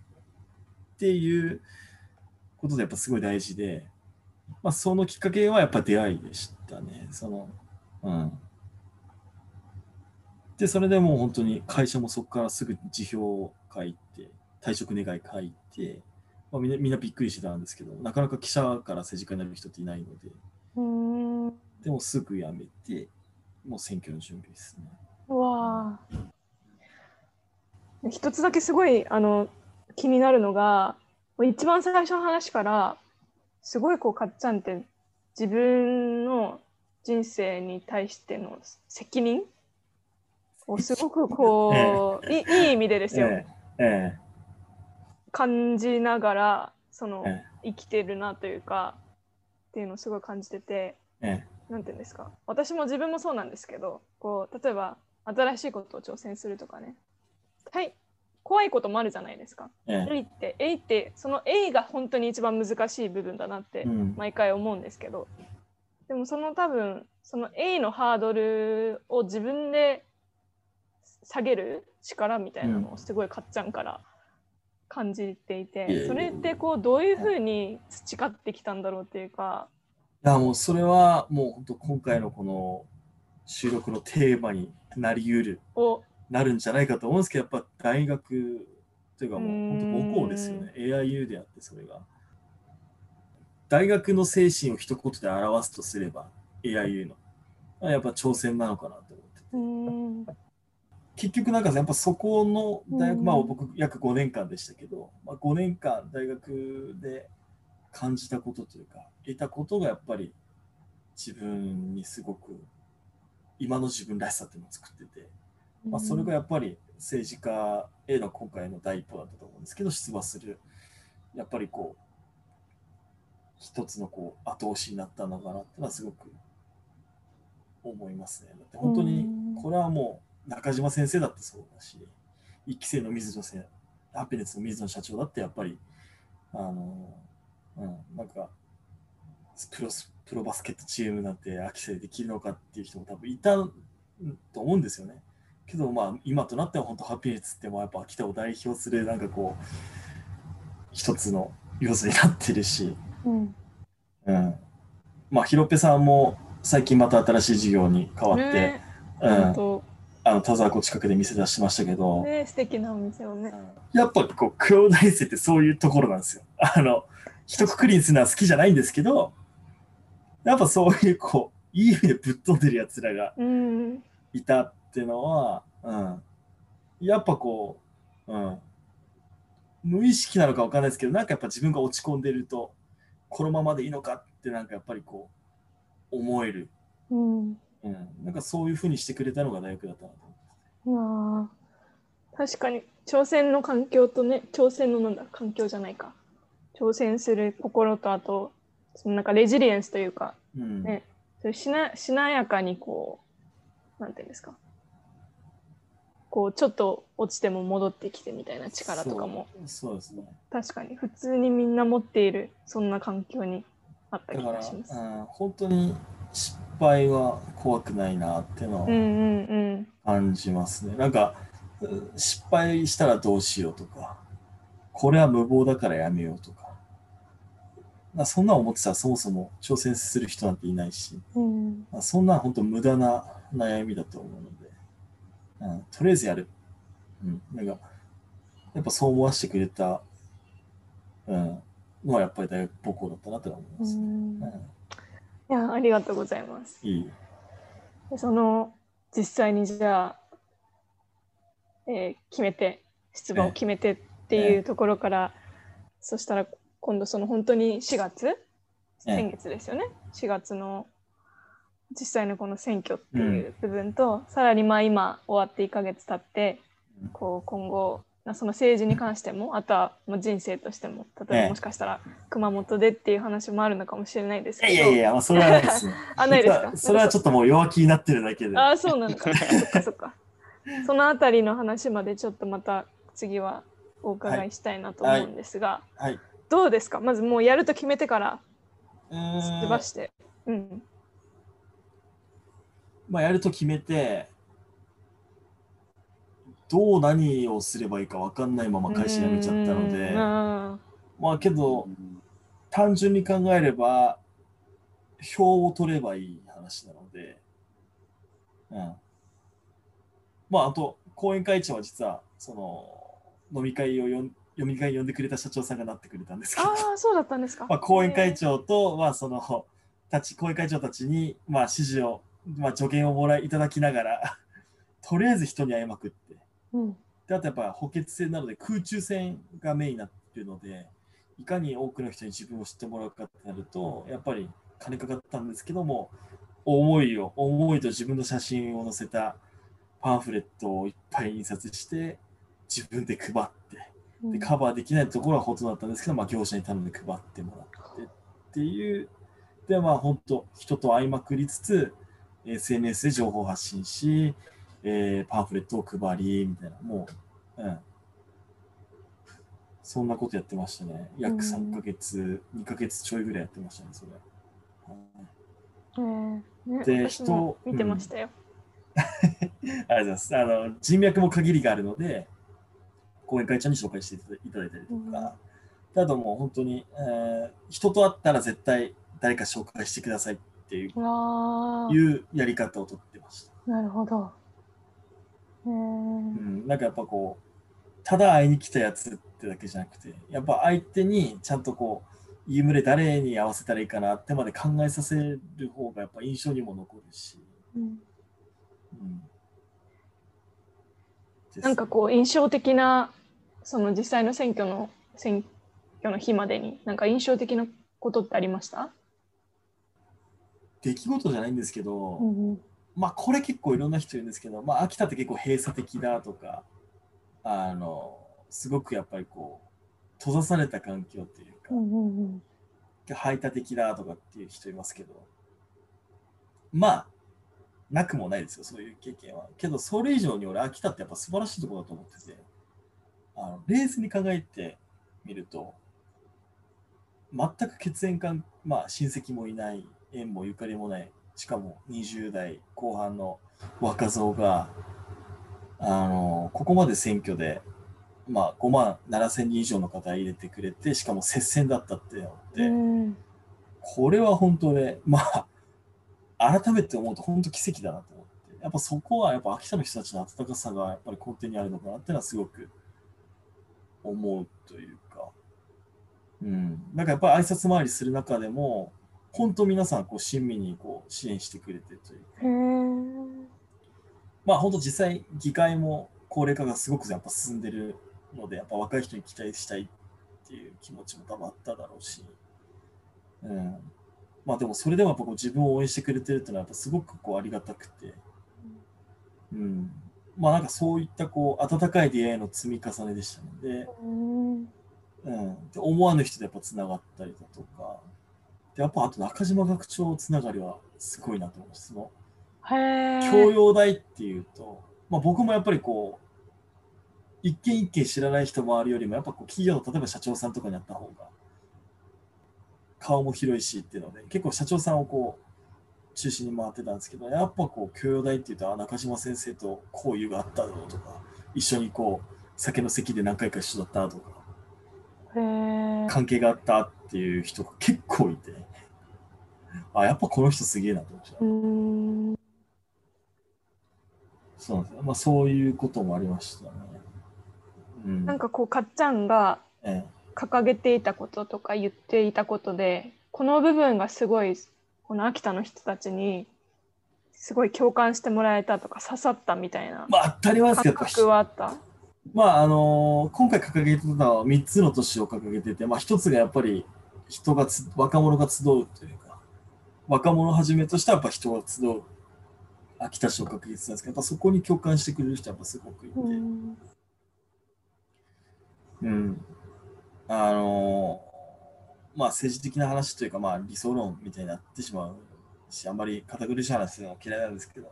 っていうことでやっぱすごい大事で、まあ、そのきっかけはやっぱ出会いでしたね。そのうんでそれでもう本当に会社もそこからすぐ辞表を書いて退職願い書いて、まあ、みんなみんなびっくりしてたんですけどなかなか記者から政治家になる人っていないのででもすぐ辞めて、もう選挙の準備ですね。わあ。一つだけすごいあの気になるのが、一番最初の話から、すごいこうかっちゃんって自分の人生に対しての責任をすごくこう、いいいい意味でですよ、ええ。感じながらそのえ生きてるなというかっていうのをすごい感じててええ。なんていうんですか。私も自分もそうなんですけどこう例えば新しいことを挑戦するとかね。大怖いこともあるじゃないですか。ええ。って、A って、その A が本当に一番難しい部分だなってうん。毎回思うんですけど、でもその多分、その A のハードルを自分で下げる力みたいなのをすごいかっちゃんから感じていて、やそれってこうどういうふうに培ってきたんだろうっていうか、いやもうそれはもう本当今回のこの収録のテーマになりうるをなるんじゃないかと思うんですけどやっぱ大学というかもう本当母校ですよね。AIU であってそれが。大学の精神を一言で表すとすれば AIU の。やっぱ挑戦なのかなと思ってて結局なんかやっぱそこの大学、うんまあ僕約5年間でしたけど、まあ、5年間大学で感じたことというか得たことがやっぱり自分にすごく今の自分らしさっていうのを作ってて、まあ、それがやっぱり政治家への今回の第一歩だったと思うんですけど出馬するやっぱりこう一つのこう後押しになったのかなっていうのはすごく思いますね。だって本当にこれはもう中島先生だってそうだし一期生の水野先ハピネスの水野社長だってやっぱりあのうんなんかプロスプロバスケットチームなんて秋生できるのかっていう人も多分いたと思うんですよね。けどまあ今となっては本当ハピネスってもやっぱ秋田を代表するなんかこう一つの要素になってるし、うん。うん、まあヒロペさんも最近また新しい事業に変わって、ねうんあの田沢湖近くで店出してましたけど、ね素敵なお店をね。やっぱこう黒大生ってそういうところなんですよ。[LAUGHS] あの一括りにするのは好きじゃないんですけどやっぱそういうこういい意味でぶっ飛んでるやつらがうん。いたっていうのは、うん、やっぱこう、うん、無意識なのかわかんないですけどなんかやっぱ自分が落ち込んでるとこのままでいいのかってなんかやっぱりこう思える、うんうん、なんかそういうふうにしてくれたのが大学だったなと思います。うわあ確かに挑戦の環境とね挑戦のなんだ環境じゃないか。挑戦する心とあとそのなんかレジリエンスというかうん。ね。そういうしなしなやかにこうなんていうんですか。こうちょっと落ちても戻ってきてみたいな力とかも。そうですね。確かに普通にみんな持っているそんな環境にあった気だから、がします。うん、本当に失敗は怖くないなっていうのは感じますね。なんか、うん失敗したらどうしようとか、これは無謀だからやめようとか、まあそんな思ってたらそもそも挑戦する人なんていないし、うんまあ、そんな本当無駄な悩みだと思うので、うん、とりあえずやる。うん、なんか、やっぱそう思わせてくれた、うん、のはやっぱり大学母校だったなとは思います。うんうんいやありがとうございます。いい。でその実際にじゃあ、えー決めて出馬を決めてっていうところから、そしたら今度その本当に4月？ええ。先月ですよね？4月の実際のこの選挙っていう部分と、さらにまあ今終わって1ヶ月経ってうんこう今後なその政治に関してもあとはもう人生としても例えええばもしかしたら熊本でっていう話もあるのかもしれないですけどいやいやいや、まあ、それはないですね。[LAUGHS] あないですか？それはちょっともう弱気になってるだけで。ああ、そうなんだ。そっかそっか。そのあたりの話までちょっとまた次はお伺いしたいなと思うんですが、はい。どうですか？まずもうやると決めてからうーん出馬して。うん。まあ、やると決めて、どう何をすればいいか分かんないまま会社辞めちゃったので。まあけど、単純に考えれば、票を取ればいい話なので、うん。まあ、あと、講演会長は実は、その、飲み会をよん飲み会に呼んでくれた社長さんがなってくれたんですけど、あー、そうだったんですか。[LAUGHS] まあ、講演会長と、まあ、その、たち、講演会長たちに、まあ、指示を、まあ、助言をもらいいただきながら、[LAUGHS] とりあえず人に会いまくって、うん。であとやっぱ補欠戦なので空中戦がメインになってるのでいかに多くの人に自分を知ってもらうかってなるとやっぱり金かかったんですけども思いを思いと自分の写真を載せたパンフレットをいっぱい印刷して自分で配ってでカバーできないところはほとんどだったんですけど、まあ、業者に頼んで配ってもらってっていうでまあ本当人と会いまくりつつ SNS で情報発信し、えーパンフレットを配りみたいなもう、うん、そんなことやってましたね。約うん3ヶ月、2ヶ月ちょいぐらいやってましたね、それ。はいうんねで人見てましたよ。[LAUGHS] ありがとうございます。あの人脈も限りがあるので、講演会長に紹介していただいたりとか、あともう本当に、えー人と会ったら絶対誰か紹介してくださいっていういうやり方をとってました。なるほど。えーうん、なんかやっぱこう、ただ会いに来たやつってだけじゃなくて、やっぱ相手にちゃんとこう、言い群れ誰に合わせたらいいかなってまで考えさせる方がやっぱ印象にも残るし、うん。うん。なんかこう印象的なその実際の選挙の選挙の日までになんか印象的なことってありました？出来事じゃないんです。けど、んまあこれ結構いろんな人いるんですけど、まあ秋田って結構閉鎖的だとか、あの、すごくやっぱりこう、閉ざされた環境っていうか、うん排他的だとかっていう人いますけど、まあ、なくもないですよ、そういう経験は。けど、それ以上に俺、秋田ってやっぱ素晴らしいところだと思ってて、あの冷静に考えてみると、全く血縁関まあ、親戚もいない、縁もゆかりもない、しかも20代後半の若造が、あの、ここまで選挙で、まあ、5万7千人以上の方入れてくれて、しかも接戦だったっていうのって、これは本当ね、まあ、改めて思うと本当奇跡だなと思って、やっぱそこはやっぱ秋田の人たちの温かさがやっぱり根底にあるのかなっていうのはすごく思うというか、うん。なんかやっぱり挨拶回りする中でも、本当皆さんこう親身にこう支援してくれてるというか、まあ本当実際議会も高齢化がすごくやっぱ進んでるので、やっぱ若い人に期待したいっていう気持ちも多分あっただろうし、うん。まあでもそれでもやっぱこう自分を応援してくれてるっていうのはやっぱすごくこうありがたくて、うん。まあなんかそういったこう温かい出会いの積み重ねでしたので、うん。うん。で思わぬ人でやっぱつながったりだとか、でやっぱあと中島学長つながりはすごいなと思います。その教養大っていうと、まあ、僕もやっぱりこう、一軒一軒知らない人回るよりも、やっぱこう企業の例えば社長さんとかにやった方が、顔も広いしっていうので、結構社長さんをこう、中心に回ってたんですけど、やっぱこう、教養大っていうと、あ、中島先生と交友があっただろうとか、一緒にこう、酒の席で何回か一緒だったとか、関係があったっていう人が結構いて、あ、やっぱこの人すげえなと思いました。うんそうなんですよ。まあそういうこともありましたね。うん。なんかこうかっちゃんがえ掲げていたこととか言っていたことでこの部分がすごいこの秋田の人たちにすごい共感してもらえたとか刺さったみたいなえまあ当たり前ですけど、感覚はあった？まああの今回掲げてたのは3つの都市を掲げてて、まあ一つがやっぱり人がつ、若者が集うというか、若者をはじめとしたやっぱ人が集う秋田市を掲げてたんですけど、やっぱそこに共感してくれる人はやっぱすごくいて、うんうん。あのまあ政治的な話というか、まあ理想論みたいになってしまうし、あんまり堅苦しい話するのは嫌いなんですけど、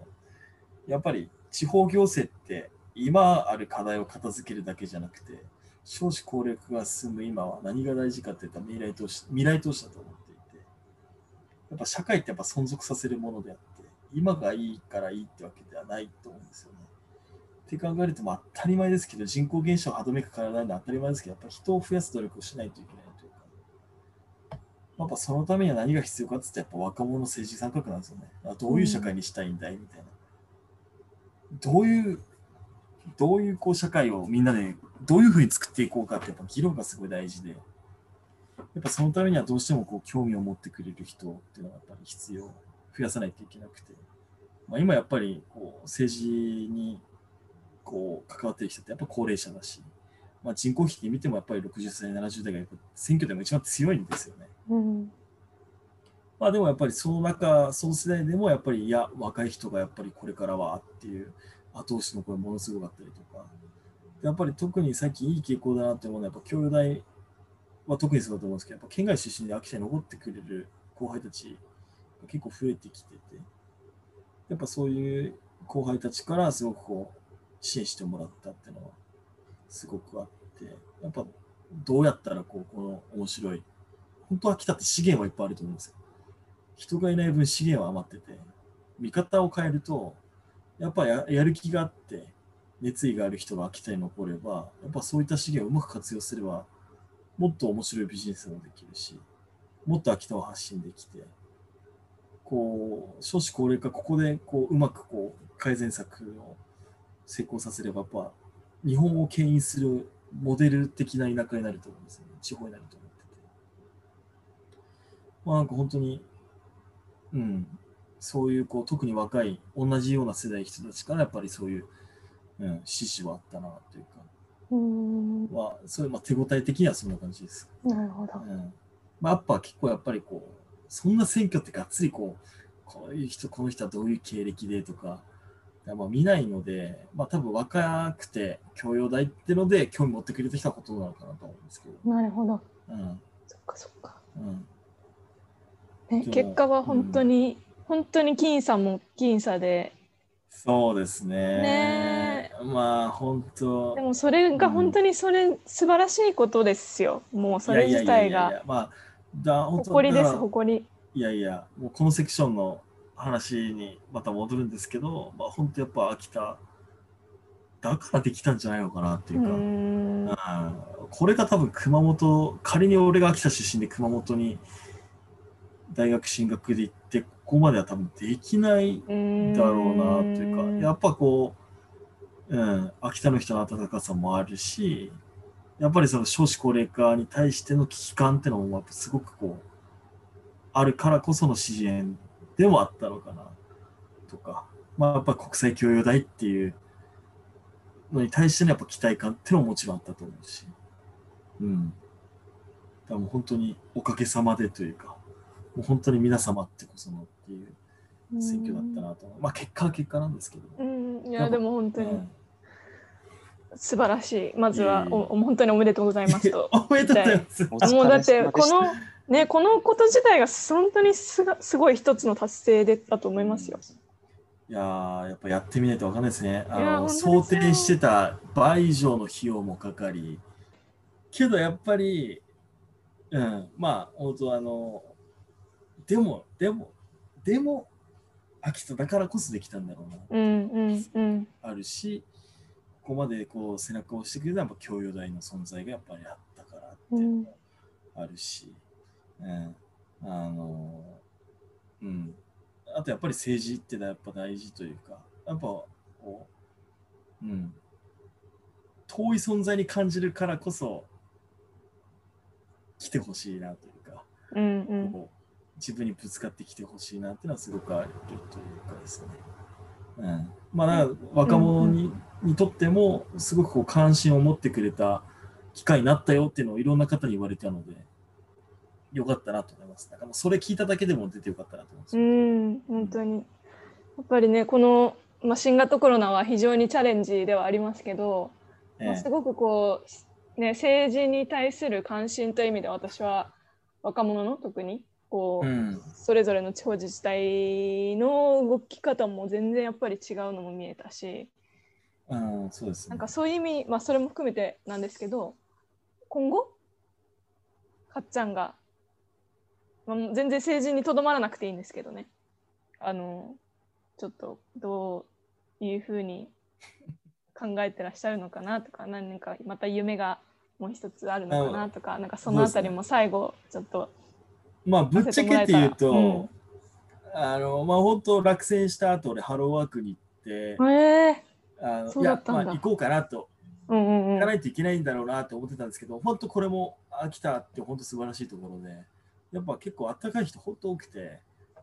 やっぱり地方行政って今ある課題を片付けるだけじゃなくて、少子高齢化が進む今は何が大事かっていったら未来投資、未来投資だと思っていて、やっぱ社会ってやっぱ存続させるものであって、今がいいからいいってわけではないと思うんですよね。って考えると、ま、当たり前ですけど、人口減少を歯止めかからないのは当たり前ですけど、やっぱ人を増やす努力をしないといけないというか、やっぱそのためには何が必要かって言ったら、やっぱ若者の政治参画なんですよね。だからどういう社会にしたいんだいみたいな。どういう、どういうこう社会をみんなでどういうふうに作っていこうかって、やっぱ議論がすごい大事で、やっぱそのためにはどうしてもこう興味を持ってくれる人っていうのがやっぱり必要、増やさないといけなくて、まあ、今やっぱりこう政治にこう関わってる人ってやっぱ高齢者だし、まあ、人口比で見てもやっぱり60歳、70代が選挙でも一番強いんですよね。うん。まあでもやっぱりその中、その世代でもやっぱりいや、若い人がやっぱりこれからはっていう後押しの声ものすごかったりとか、やっぱり特に最近いい傾向だなって思うのは、やっぱ教養大は特にそうだと思うんですけど、やっぱ県外出身で秋田に残ってくれる後輩たち結構増えてきてて、やっぱそういう後輩たちからすごくこう支援してもらったっていうのはすごくあって、やっぱどうやったらこうこの面白い本当は秋田って資源はいっぱいあると思うんですよ。人がいない分資源は余ってて見方を変えるとやっぱややる気があって熱意がある人が秋田に残ればやっぱそういった資源をうまく活用すればもっと面白いビジネスもできるしもっと秋田を発信できてこう少子高齢化ここでこううまくこう改善策を成功させればやっぱ日本を牽引するモデル的な田舎になると思うんですよね。地方になると思ってて。まあなんか本当にうんそういうこう特に若い同じような世代の人たちからやっぱりそういう、うん、支持はあったなというかうんまあ、それまあ手応え的にはそんな感じです。なるほどうんまあ、やっぱ結構やっぱりこう、そんな選挙ってがっつりこう、こういう人、この人はどういう経歴でとか、まあ、見ないので、まあ多分若くて教養大ってので興味持ってくれた人はほとんどなのかなと思うんですけど。なるほどうん。そっかそっかうん。ね、結果は本当に、本当に僅差も僅差でそうですね。ねまあ本当。でもそれが本当にそれ、素晴らしいことですよ。もうそれ自体が。やまあ、誇りです誇り。いやいや、もうこのセクションの話にまた戻るんですけど、まあ本当やっぱ秋田、だからできたんじゃないのかなっていううか、うん。これが多分熊本、仮に俺が秋田出身で熊本に大学進学で行って、ここまでは多分できないだろうなというか、やっぱこう、うん、秋田の人の温かさもあるし、やっぱりその少子高齢化に対しての危機感ってのもやっぱすごくこう、あるからこその支援でもあったのかなとか、まあやっぱ国際教養大っていうのに対してのやっぱ期待感ってのももちろんあったと思うし、うん。だもう本当におかげさまでというか、もう本当に皆様ってこそのっていう選挙だったなと。まあ結果は結果なんですけど。うん。いやでも本当に。うん素晴らしい。まずはおお本当におめでとうございますと。おめでとうございます。[LAUGHS] もうだってこのねこのこと自体が本当にすがすごい一つの達成でだと思いますよ。いやーやっぱやってみないとわかんないですね。あの想定してた倍以上の費用もかかり、けどやっぱり、うん、まあ、本当あの、でも、でも、でも、秋田だからこそできたんだろうな、うんうんうん。あるし、ここまでこう背中を押してくれたのはやっぱ教養大の存在がやっぱりあったからっていうのもあるし、うん、あの、うん。あとやっぱり政治ってのはやっぱ大事というか、やっぱこう、うん。遠い存在に感じるからこそ、来てほしいなというか、うんうんこう自分にぶつかってきてほしいなっていうのはすごくあるというかですね。うん、まあ若者に,、にとってもすごくこう関心を持ってくれた機会になったよっていうのをいろんな方に言われたので、よかったなと思います。なんかもうそれ聞いただけでも出てよかったなと思います。うん。本当に。やっぱりねこの、まあ、新型コロナは非常にチャレンジではありますけど、まあ、えすごくこう、ね、政治に対する関心という意味で私は若者の特にこう、えうん、それぞれの地方自治体の動き方も全然やっぱり違うのも見えたし。うん、そうですね。なんかそういう意味、まあ、それも含めてなんですけど今後かっちゃんが、まあ、全然政治にとどまらなくていいんですけどね。あのちょっとどういうふうに考えてらっしゃるのかなとか何かまた夢がもう一つあるのかなとかなんかそのあたりも最後ちょっとまあぶっちゃけって言うと、うん。あのまあ本当落選した後俺ハローワークに行って、ええあのいやまあ行こうかなとうんうんうん。行かないといけないんだろうなって思ってたんですけど、本当これも秋田って本当素晴らしいところで、やっぱ結構あったかい人本当多くて、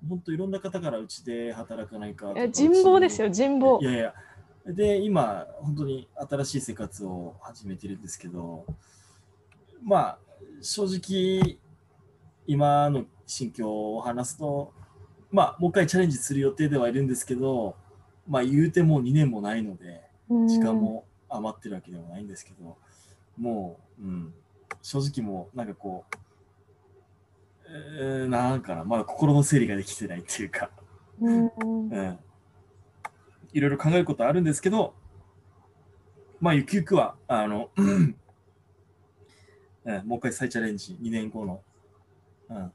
本当いろんな方からうちで働かないかいや人望ですよ人望。いやいや、で、今、本当に新しい生活を始めてるんですけど、まあ、正直、今の心境を話すと、まあ、もう一回チャレンジする予定ではいるんですけど、まあ、言うてもう2年もないので、時間も余ってるわけでもないんですけど、もう、うん、正直もう、なんかこう、えーなんかな、まだ心の整理ができてないっていうか、うん。うん、いろいろ考えることあるんですけど、まあ、ゆくゆくは、あの、えもう一回再チャレンジ、2年後の、うん、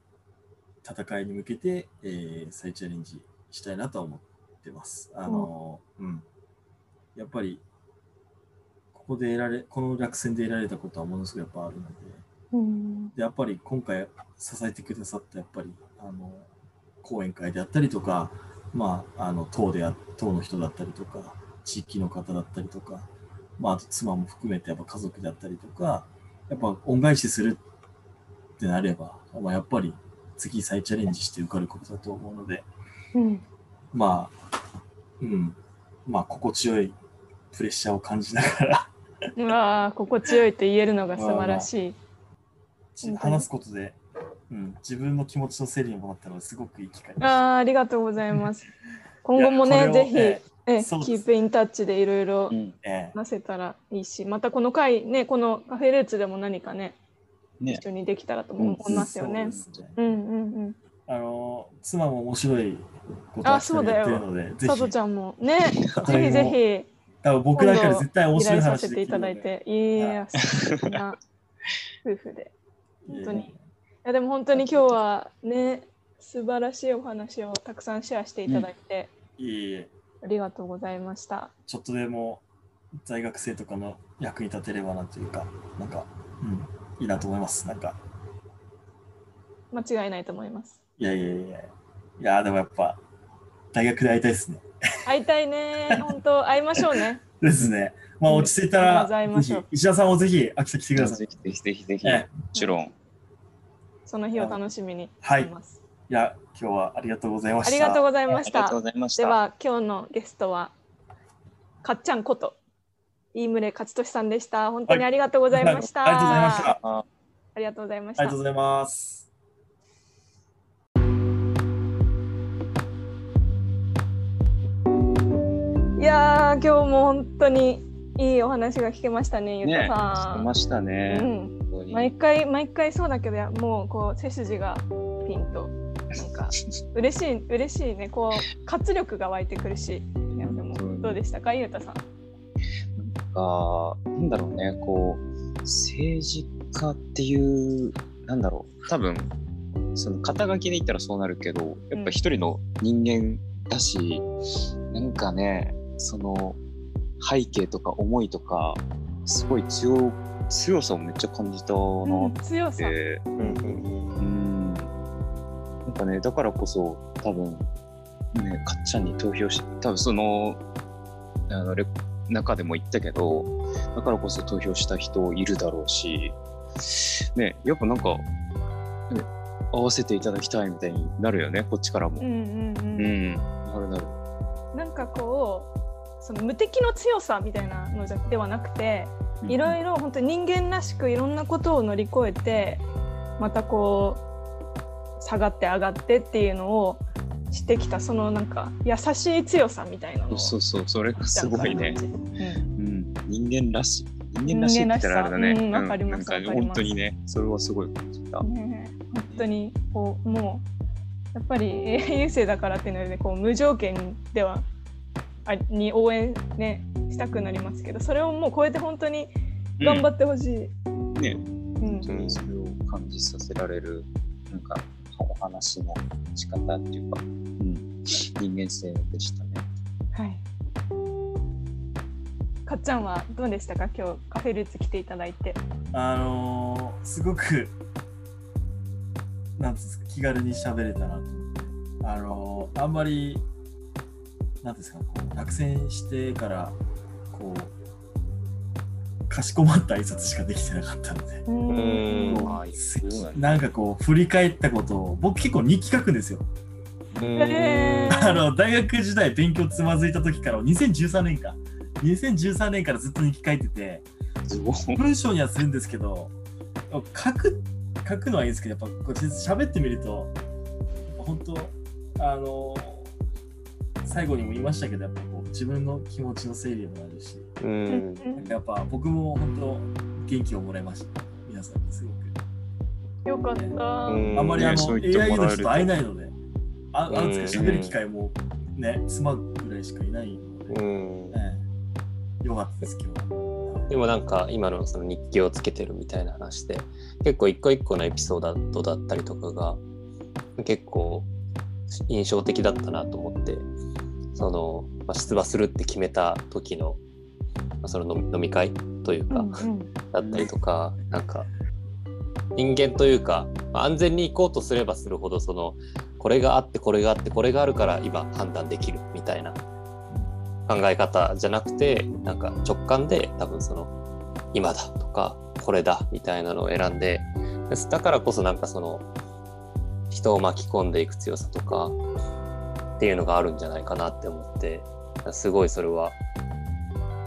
戦いに向けて、えー再チャレンジしたいなとは思ってます。あの、うん。やっぱり、ここで得られ、この落選で得られたことはものすごいやっぱあるので、うんでやっぱり今回支えてくださったやっぱりあの講演会であったりとか、まあ、あの党であ党の人だったりとか地域の方だったりとか、まあ、あと妻も含めてやっぱ家族であったりとかやっぱ恩返しするってなれば、まあ、やっぱり次再チャレンジして受かることだと思うのでうんまあうんまあ心地よいプレッシャーを感じながらうわあ心地よいと言えるのが素晴らしい。本当に話すことで、うん、自分の気持ちの整理にもなったのですごくいい機会でした。ああありがとうございます。[LAUGHS] 今後もねぜひ、ええキープインタッチでいろいろ話せたらいいし、またこの回ねこのカフェルーツでも何かねね。一緒にできたらと思いますよね。そうですね。うんうんうん。あの妻も面白いことをあそうだよやってるので、ぜひ。佐藤ちゃんもね [LAUGHS] ぜひぜ多分僕だけで絶対面白い頼させていた話できるので。だいて、いや素敵な夫婦で。本当に。いや。でも本当に今日はね素晴らしいお話をたくさんシェアしていただいて、いえいえ、ありがとうございました。ちょっとでも在学生とかの役に立てればなというか、なんか、うん、いいなと思います。なんか、間違いないと思います。いやいやいやいや、いやでもやっぱ、大学で会いたいですね。会いたいね。本当会いましょうね。[LAUGHS] ですね。まあうん落ち着いたら、石田さんもぜひ秋田来てください。ぜひぜひぜひぜひ。ええもちろん。その日を楽しみにはいしてます。いや、今日はありがとうございました。ありがとうございあましたりがとうご。ざいました。では今日のゲストはかっちゃんこと飯村勝利さんでした。本当にありがとうございました。ありがとうございました。あありがとうございましたありがとう。ございます。いやー今日も本当にいいお話が聞けましたね、ゆねうたさん。してましたね。うん、毎回毎回そうだけどやもうこう背筋がピンとなんか [LAUGHS] 嬉しい嬉しいねこう活力が湧いてくるしいやでもうんどうでしたかゆうたさん。が、なんだろうね、こう、政治家っていう、なんだろう、多分、その肩書きで言ったらそうなるけど、やっぱ一人の人間だし、なんかね、その背景とか思いとか、すごい強、強さをめっちゃ感じたなうんっ強さ。て、うん。なんかね、だからこそ、多分、ね、かっちゃんに投票し、多分その、あのレ中でも言ったけど、だからこそ投票した人いるだろうし、ね、やっぱなんか、ね、合わせていただきたいみたいになるよね、こっちからも。うんうんううん。ん、なるなる。なんかこうその無敵の強さみたいなのではなくていろいろ本当に人間らしくいろんなことを乗り越えてまたこう下がって上がってっていうのをしてきたそのなんか優しい強さみたいなのをそうそう、それがすごいね。うんうん、人間らしい。人間らしいって言ったらあれだね。うんわかりますなんかわかります本当にね、それはすごい感じた。ねえ本当にこうもうやっぱり [LAUGHS] 英雄生だからっていうのでこう無条件ではあに応援ねしたくなりますけどそれをもう超えて本当に頑張ってほしい。ね、うん本当にそれを感じさせられる、なんか、お話の仕方っていうか、うん、人間性でしたね。はい。かっちゃんはどうでしたか？今日カフェルーツ来ていただいて。あのーすごく、なんですか、気軽に喋れたなとあのーあんまり、なんていうんですか、こう落選してから、こう、かしこまった挨拶しかできてなかったので、ううん。なんかこう、振り返ったことを、僕結構日記書くんですよ。あの大学時代勉強つまずいた時から2013年か。2013年からずっと日記書いてて。文章にはするんですけど書く書くのはいいんですけどやっぱこう喋ってみると本当あの最後にも言いましたけどやっぱこう自分の気持ちの整理にもなるしうん。なんかやっぱ僕も本当元気をもらいました皆さんにすごくよかった。うんあんまりあの、AI の人会えないのでああんですかうん喋る機会もね妻ぐらいしかいないので、うん。ええよかったです今日は。でもなんか今のその日記をつけてるみたいな話で結構一個一個のエピソードだったりとかが結構印象的だったなと思ってその、まあ、出馬するって決めた時の、まあ、その飲み会というか、うんうん。だったりとかなんか人間というかまあ安全に行こうとすればするほどそのこれがあってこれがあってこれがあるから今判断できるみたいな考え方じゃなくてなんか直感で多分その今だとかこれだみたいなのを選んでだからこそなんかその人を巻き込んでいく強さとかっていうのがあるんじゃないかなって思ってすごいそれは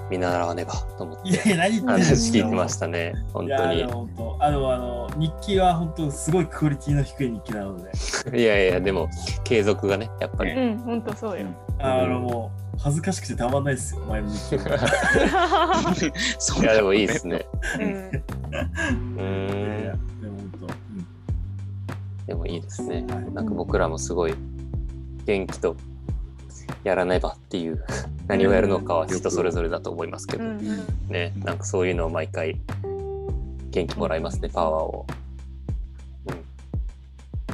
見習わねばと思っていやいや、何言ってんの。話聞いてましたね本当に。あのあのあの日記は本当すごいクオリティの低い日記なので、[LAUGHS] いやいやでも継続がねやっぱり。うん、本当そうよ。あのもう恥ずかしくてたまんないですよ、前の日記。そいやでもいいですね。うん、ういやいーんやでも本当、うん。でもいいですね。はい。なんか僕らもすごい元気とやらねばっていう [LAUGHS] 何をやるのかは人それぞれだと思いますけど、うん、うん。ねなんかそういうのを毎回元気もらいますねパワーを、うん、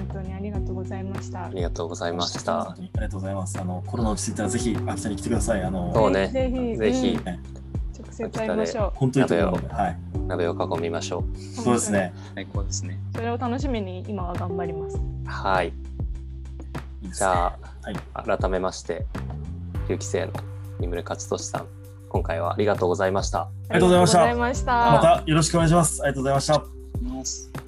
本当にありがとうございましたあ。りがとうございましたありがとうございます。あのコロナ落ち着いたらぜひ秋田に来てください。あのそうねぜひ、ぜひうん直接会いましょ本当にいいと思うので、はい。鍋を囲みましょう。そうですね。最高ですね。それを楽しみに今は頑張ります。うはいじゃあ、はい改めまして9期生の三村勝利さん今回はありがとうございましたありがとうございましたありがとうございました。またよろしくお願いします。ありがとうございました。